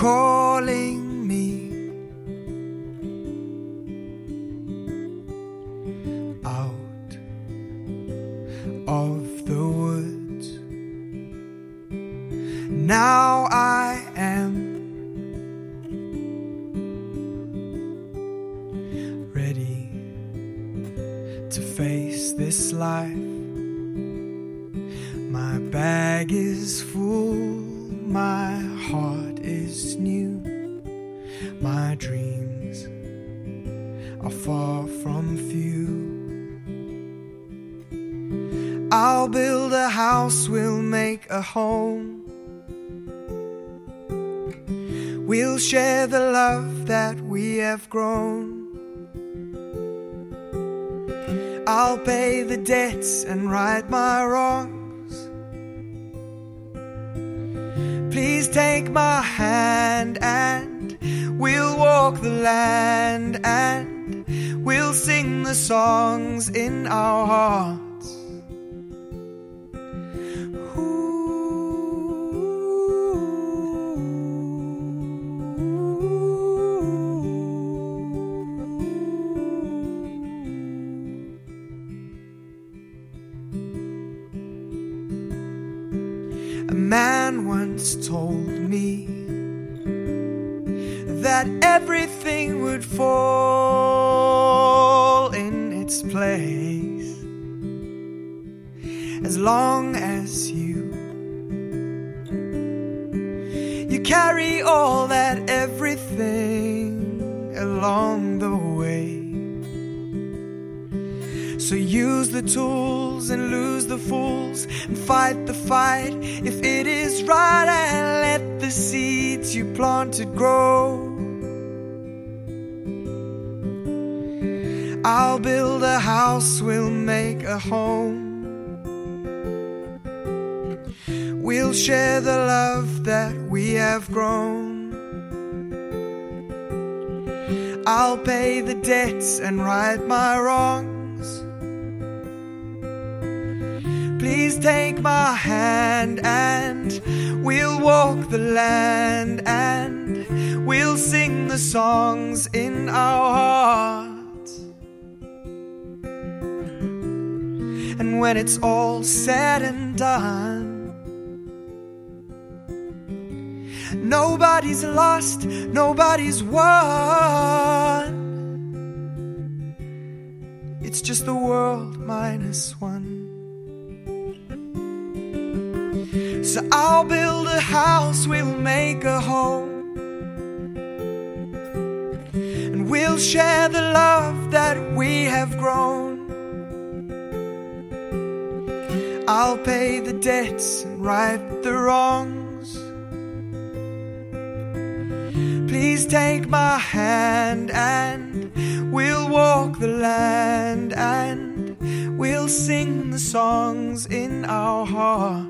calling me out of the woods. Now I am ready to face this life. My bag is full, my heart is new. My dreams are far from few. I'll build a house, we'll make a home. We'll share the love that we have grown. I'll pay the debts and right my wrongs. Please take my hand and we'll walk the land and we'll sing the songs in our hearts. A once told me that everything would fall in its place as long as you you carry all that everything along the way. So use the tools and lose the fools and fight the fight if it is right and let the seeds you planted grow. I'll build a house, we'll make a home. We'll share the love that we have grown. I'll pay the debts and right my wrongs. Please take my hand and we'll walk the land and we'll sing the songs in our hearts. And when it's all said and done, nobody's lost, nobody's won. It's just the world minus one. So I'll build a house, we'll make a home. And we'll share the love that we have grown. I'll pay the debts and right the wrongs. Please take my hand and we'll walk the land and we'll sing the songs in our hearts.